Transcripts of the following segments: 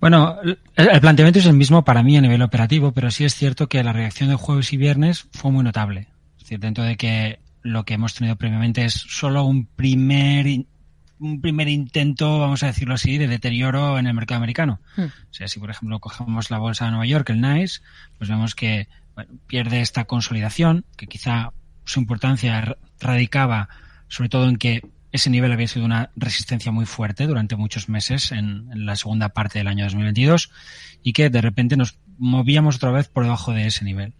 Bueno, el planteamiento es el mismo para mí a nivel operativo, pero sí es cierto que la reacción de jueves y viernes fue muy notable. Es decir, dentro de que lo que hemos tenido previamente es solo un primer un primer intento, vamos a decirlo así, de deterioro en el mercado americano. Hmm. O sea, si por ejemplo cogemos la bolsa de Nueva York, el NICE, pues vemos que pierde esta consolidación, que quizá su importancia radicaba sobre todo en que ese nivel había sido una resistencia muy fuerte durante muchos meses en, la segunda parte del año 2022 y que de repente nos movíamos otra vez por debajo de ese nivel.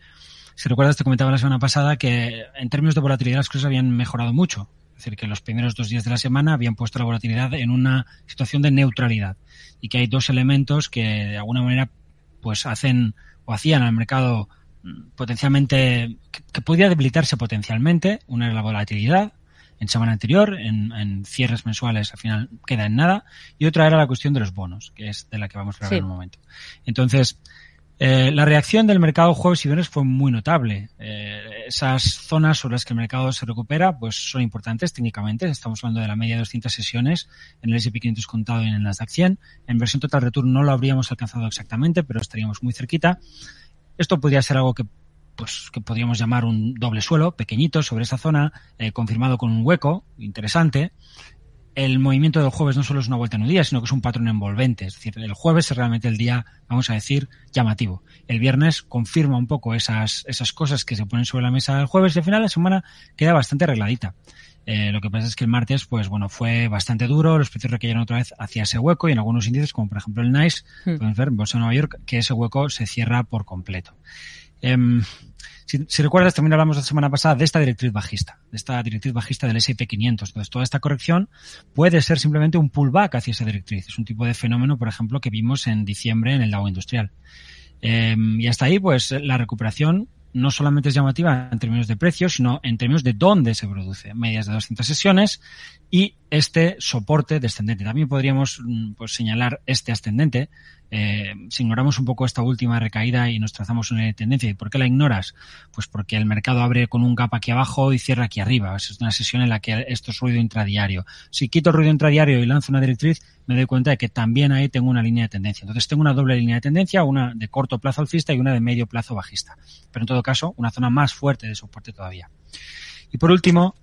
Si recuerdas, te comentaba la semana pasada que en términos de volatilidad las cosas habían mejorado mucho. Es decir, que los primeros dos días de la semana habían puesto la volatilidad en una situación de neutralidad y que hay dos elementos que de alguna manera pues hacen o hacían al mercado mm, potencialmente que, que podía debilitarse potencialmente. Una es la volatilidad en semana anterior, en, cierres mensuales al final queda en nada, y otra era la cuestión de los bonos, que es de la que vamos a hablar en un momento. Entonces, eh, la reacción del mercado jueves y viernes fue muy notable. Eh, esas zonas sobre las que el mercado se recupera, pues son importantes técnicamente. Estamos hablando de la media de 200 sesiones en el S&P 500 contado y en el Nasdaq 100. En versión total return no lo habríamos alcanzado exactamente, pero estaríamos muy cerquita. Esto podría ser algo que pues que podríamos llamar un doble suelo, pequeñito, sobre esa zona, eh, confirmado con un hueco, interesante. El movimiento del jueves no solo es una vuelta en un día, sino que es un patrón envolvente. Es decir, el jueves es realmente el día, vamos a decir, llamativo. El viernes confirma un poco esas, esas cosas que se ponen sobre la mesa el jueves y al final la semana queda bastante arregladita. Eh, lo que pasa es que el martes, pues bueno, fue bastante duro, los precios recayeron otra vez hacia ese hueco y en algunos índices, como por ejemplo el NICE, hmm. pueden ver en Bolsa de Nueva York, que ese hueco se cierra por completo. Em, si, recuerdas, también hablamos la semana pasada de esta directriz bajista, de esta directriz bajista del S&P 500. Entonces, toda esta corrección puede ser simplemente un pullback hacia esa directriz. Es un tipo de fenómeno, por ejemplo, que vimos en diciembre en el Dow Industrial. Em, y hasta ahí, pues, la recuperación no solamente es llamativa en términos de precios, sino en términos de dónde se produce. Medias de 200 sesiones y este soporte descendente. También podríamos mm, pues, señalar este ascendente eh, si ignoramos un poco esta última recaída y nos trazamos una tendencia, ¿y por qué la ignoras? Pues porque el mercado abre con un gap aquí abajo y cierra aquí arriba. Es una sesión en la que esto es ruido intradiario. Si quito el ruido intradiario y lanzo una directriz, me doy cuenta de que también ahí tengo una línea de tendencia. Entonces tengo una doble línea de tendencia, una de corto plazo alcista y una de medio plazo bajista. Pero en todo caso, una zona más fuerte de soporte todavía. Y por último,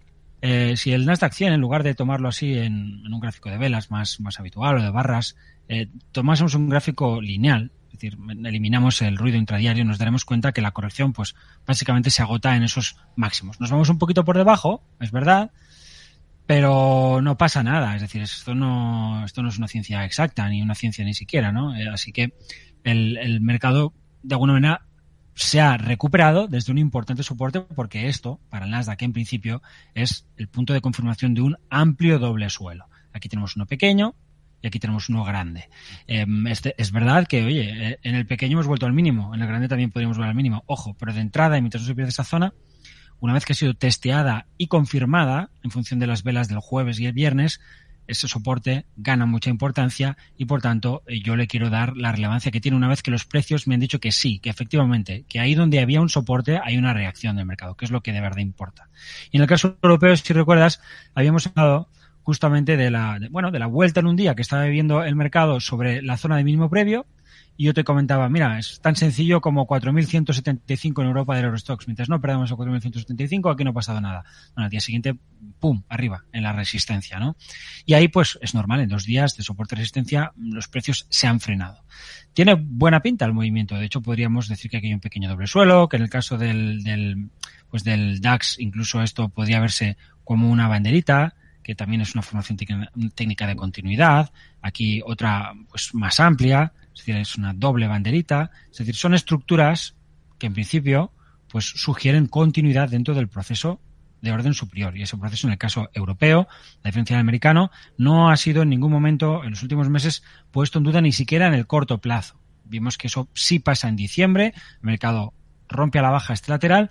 eh, si el Nasdaq 100, en lugar de tomarlo así en, un gráfico de velas más, más habitual o de barras, eh, tomásemos un gráfico lineal, es decir, eliminamos el ruido intradiario, nos daremos cuenta que la corrección, pues, básicamente se agota en esos máximos. Nos vamos un poquito por debajo, es verdad, pero no pasa nada. Es decir, esto no, esto no es una ciencia exacta, ni una ciencia ni siquiera, ¿no? Eh, así que el, el mercado, de alguna manera, se ha recuperado desde un importante soporte porque esto, para el Nasdaq en principio, es el punto de confirmación de un amplio doble suelo. Aquí tenemos uno pequeño y aquí tenemos uno grande. Em, este, es verdad que, oye, eh, en el pequeño hemos vuelto al mínimo, en el grande también podríamos volver al mínimo. Ojo, pero de entrada, y mientras no se pierde esa zona, una vez que ha sido testeada y confirmada en función de las velas del jueves y el viernes, ese soporte gana mucha importancia y por tanto eh, yo le quiero dar la relevancia que tiene una vez que los precios me han dicho que sí, que efectivamente, que ahí donde había un soporte hay una reacción del mercado, que es lo que de verdad importa. Y en el caso europeo, si recuerdas, habíamos hablado justamente de la, bueno, de la vuelta en un día que estaba viviendo el mercado sobre la zona de mínimo previo, y yo te comentaba, mira, es tan sencillo como 4.175 en Europa de Eurostox. Mientras no perdamos a 4.175, aquí no ha pasado nada. Bueno, al día siguiente, pum, arriba, en la resistencia, ¿no? Y ahí, pues, es normal, en dos días de soporte resistencia, los precios se han frenado. Tiene buena pinta el movimiento. De hecho, podríamos decir que aquí hay un pequeño doble suelo, que en el caso del, del pues del DAX, incluso esto podría verse como una banderita, que también es una formación técnica de continuidad. Aquí otra, pues, más amplia es decir, es una doble banderita, es decir, son estructuras que en principio pues sugieren continuidad dentro del proceso de orden superior. Y ese proceso, en el caso europeo, la diferencia del americano, no ha sido en ningún momento en los últimos meses puesto en duda ni siquiera en el corto plazo. Vimos que eso sí pasa en diciembre, el mercado rompe a la baja este lateral,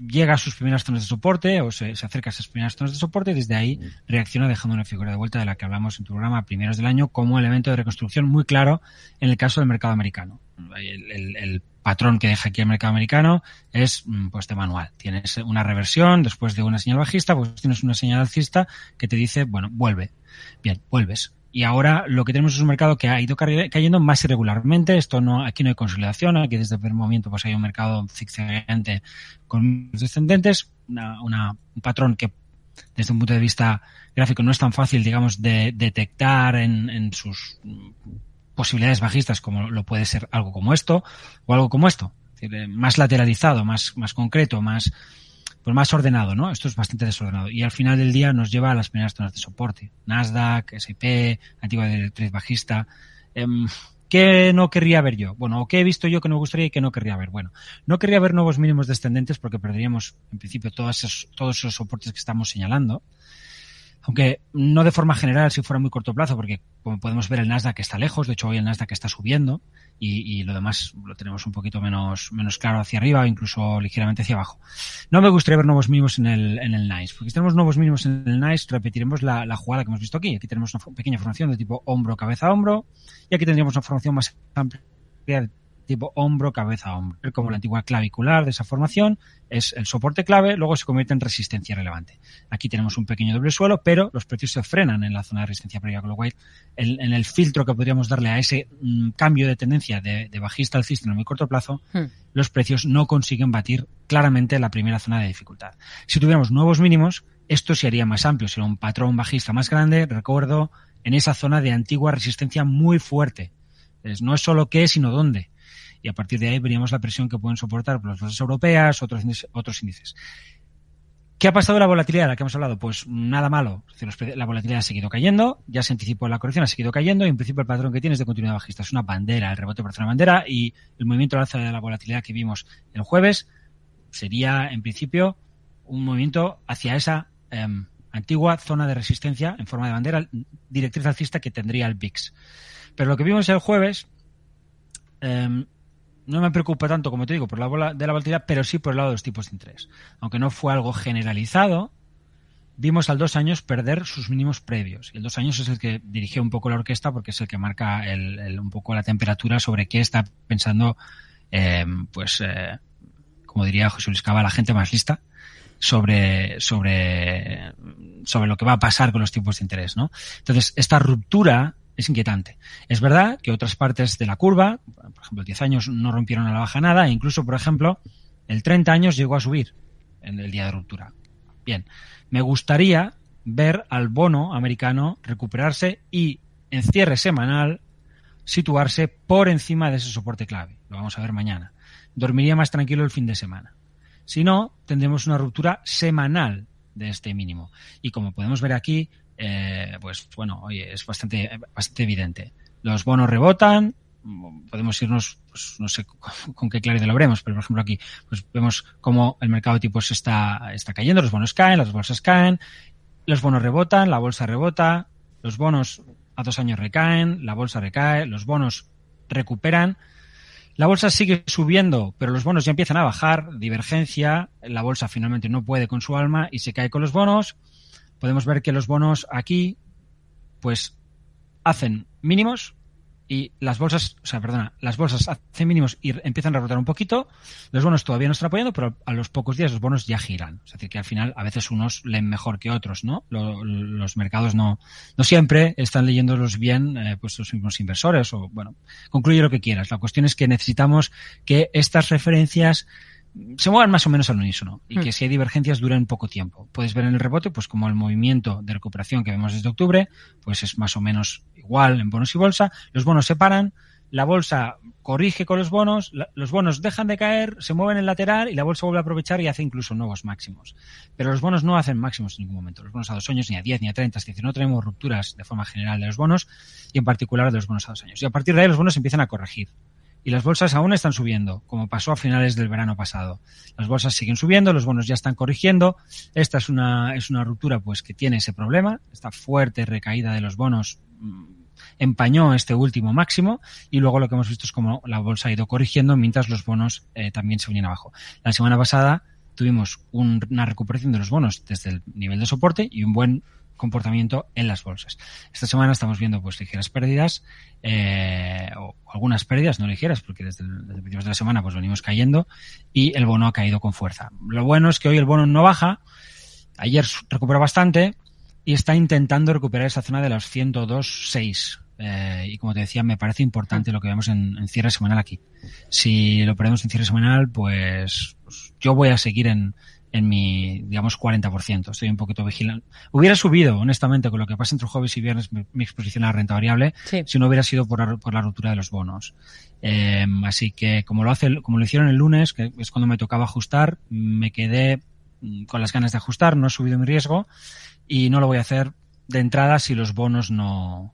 llega a sus primeras zonas de soporte o se, acerca a esas primeras zonas de soporte y desde ahí reacciona dejando una figura de vuelta de la que hablamos en tu programa a primeros del año como elemento de reconstrucción muy claro en el caso del mercado americano. El, patrón que deja aquí el mercado americano es mm, pues de manual. Tienes una reversión después de una señal bajista, pues tienes una señal alcista que te dice, bueno, vuelve. Bien, vuelves y ahora lo que tenemos es un mercado que ha ido cayendo más irregularmente. Esto no, aquí no hay consolidación, aquí desde el primer momento pues hay un mercado zigzagueante con descendentes, una, una, un patrón que desde un punto de vista gráfico no es tan fácil, digamos, de detectar en, en sus posibilidades bajistas como lo puede ser algo como esto o algo como esto. Es decir, eh, más lateralizado, más, más concreto, más, pues más ordenado, ¿no? Esto es bastante desordenado. Y al final del día nos lleva a las primeras zonas de soporte. Nasdaq, S&P, antigua directriz bajista. Eh, ¿Qué no querría ver yo? Bueno, o qué he visto yo que no me gustaría y que no querría ver. Bueno, no querría ver nuevos mínimos descendentes porque perderíamos, en principio, todos esos, todos esos soportes que estamos señalando aunque no de forma general si fuera muy corto plazo, porque como podemos ver el Nasdaq está lejos, de hecho hoy el Nasdaq está subiendo y, y, lo demás lo tenemos un poquito menos, menos claro hacia arriba o incluso ligeramente hacia abajo. No me gustaría ver nuevos mínimos en el, en el NICE, porque si tenemos nuevos mínimos en el NICE repetiremos la, la jugada que hemos visto aquí. Aquí tenemos una pequeña formación de tipo hombro, cabeza, hombro y aquí tendríamos una formación más amplia tipo hombro, cabeza, hombro. Como la antigua clavicular de esa formación es el soporte clave, luego se convierte en resistencia relevante. Aquí tenemos un pequeño doble suelo, pero los precios se frenan en la zona de resistencia previa, con lo cual en el filtro que podríamos darle a ese mm, cambio de tendencia de, de, bajista alcista en el muy corto plazo, hmm. los precios no consiguen batir claramente la primera zona de dificultad. Si tuviéramos nuevos mínimos, esto se haría más amplio, sería un patrón bajista más grande, recuerdo, en esa zona de antigua resistencia muy fuerte. No es solo qué, sino dónde y a partir de ahí veríamos la presión que pueden soportar las bolsas europeas, otros otros índices. ¿Qué ha pasado la volatilidad de la que hemos hablado? Pues nada malo. La volatilidad ha seguido cayendo, ya se anticipó la corrección, ha seguido cayendo y en principio el patrón que tiene es de continuidad bajista. Es una bandera, el rebote parece una bandera y el movimiento al alza de la volatilidad que vimos el jueves sería en principio un movimiento hacia esa eh, antigua zona de resistencia en forma de bandera, directriz alcista que tendría el VIX. Pero lo que vimos el jueves eh, no me preocupa tanto, como te digo, por la bola de la volatilidad, pero sí por el lado de los tipos de interés. Aunque no fue algo generalizado, vimos al dos años perder sus mínimos previos. Y el dos años es el que dirigió un poco la orquesta porque es el que marca el, un poco la temperatura sobre qué está pensando, eh, pues, eh, como diría José Luis Cava, la gente más lista sobre, sobre, sobre lo que va a pasar con los tipos de interés, ¿no? Entonces, esta ruptura es inquietante. Es verdad que otras partes de la curva, por ejemplo, el 10 años no rompieron a la baja nada, e incluso, por ejemplo, el 30 años llegó a subir en el día de ruptura. Bien, me gustaría ver al bono americano recuperarse y en cierre semanal situarse por encima de ese soporte clave. Lo vamos a ver mañana. Dormiría más tranquilo el fin de semana. Si no, tendremos una ruptura semanal de este mínimo. Y como podemos ver aquí, eh, pues bueno, oye, es bastante, bastante evidente. Los bonos rebotan, podemos irnos, pues no sé con qué claridad lo veremos, pero por ejemplo aquí, pues vemos cómo el mercado de tipos está, está cayendo, los bonos caen, las bolsas caen, los bonos rebotan, la bolsa rebota, los bonos a dos años recaen, la bolsa recae, los bonos recuperan, la bolsa sigue subiendo, pero los bonos ya empiezan a bajar, divergencia, la bolsa finalmente no puede con su alma y se cae con los bonos, podemos ver que los bonos aquí, pues, hacen mínimos y las bolsas, o sea, perdona, las bolsas hacen mínimos y empiezan a rebotar un poquito. Los bonos todavía no están apoyando, pero a los pocos días los bonos ya giran. Es decir, que al final a veces unos leen mejor que otros, ¿no? los mercados no, no siempre están leyéndolos bien, eh, pues los mismos inversores o, bueno, concluye lo que quieras. La cuestión es que necesitamos que estas referencias se muevan más o menos al unísono y que hmm. si hay divergencias duren poco tiempo. Puedes ver en el rebote, pues como el movimiento de recuperación que vemos desde octubre, pues es más o menos igual en bonos y bolsa. Los bonos se paran, la bolsa corrige con los bonos, los bonos dejan de caer, se mueven en lateral y la bolsa vuelve a aprovechar y hace incluso nuevos máximos. Pero los bonos no hacen máximos en ningún momento. Los bonos a dos años, ni a 10, ni a 30, es decir, no tenemos rupturas de forma general de los bonos y en particular de los bonos a dos años. Y a partir de ahí los bonos empiezan a corregir y las bolsas aún están subiendo, como pasó a finales del verano pasado. Las bolsas siguen subiendo, los bonos ya están corrigiendo. Esta es una, es una ruptura pues que tiene ese problema. Esta fuerte recaída de los bonos mm, empañó este último máximo y luego lo que hemos visto es como la bolsa ha ido corrigiendo mientras los bonos eh, también se venían abajo. La semana pasada tuvimos un, una recuperación de los bonos desde el nivel de soporte y un buen comportamiento en las bolsas. Esta semana estamos viendo pues ligeras pérdidas eh, o algunas pérdidas no ligeras porque desde, el, desde principios de la semana pues venimos cayendo y el bono ha caído con fuerza. Lo bueno es que hoy el bono no baja, ayer recuperó bastante, y está intentando recuperar esa zona de los 102.6. Eh, y como te decía, me parece importante lo que vemos en, cierre semanal aquí. Si lo ponemos en cierre semanal, pues, pues yo voy a seguir en, en mi, digamos, 40%. Estoy un poquito vigilante. Hubiera subido, honestamente, con lo que pasa entre jueves y viernes, mi, mi exposición a la renta variable, Sí. si no hubiera sido por, la- por la ruptura de los bonos. Eh, así que, como lo hace, como lo hicieron el lunes, que es cuando me tocaba ajustar, me quedé mm, con las ganas de ajustar, no he subido mi riesgo y no lo voy a hacer de entrada si los bonos no,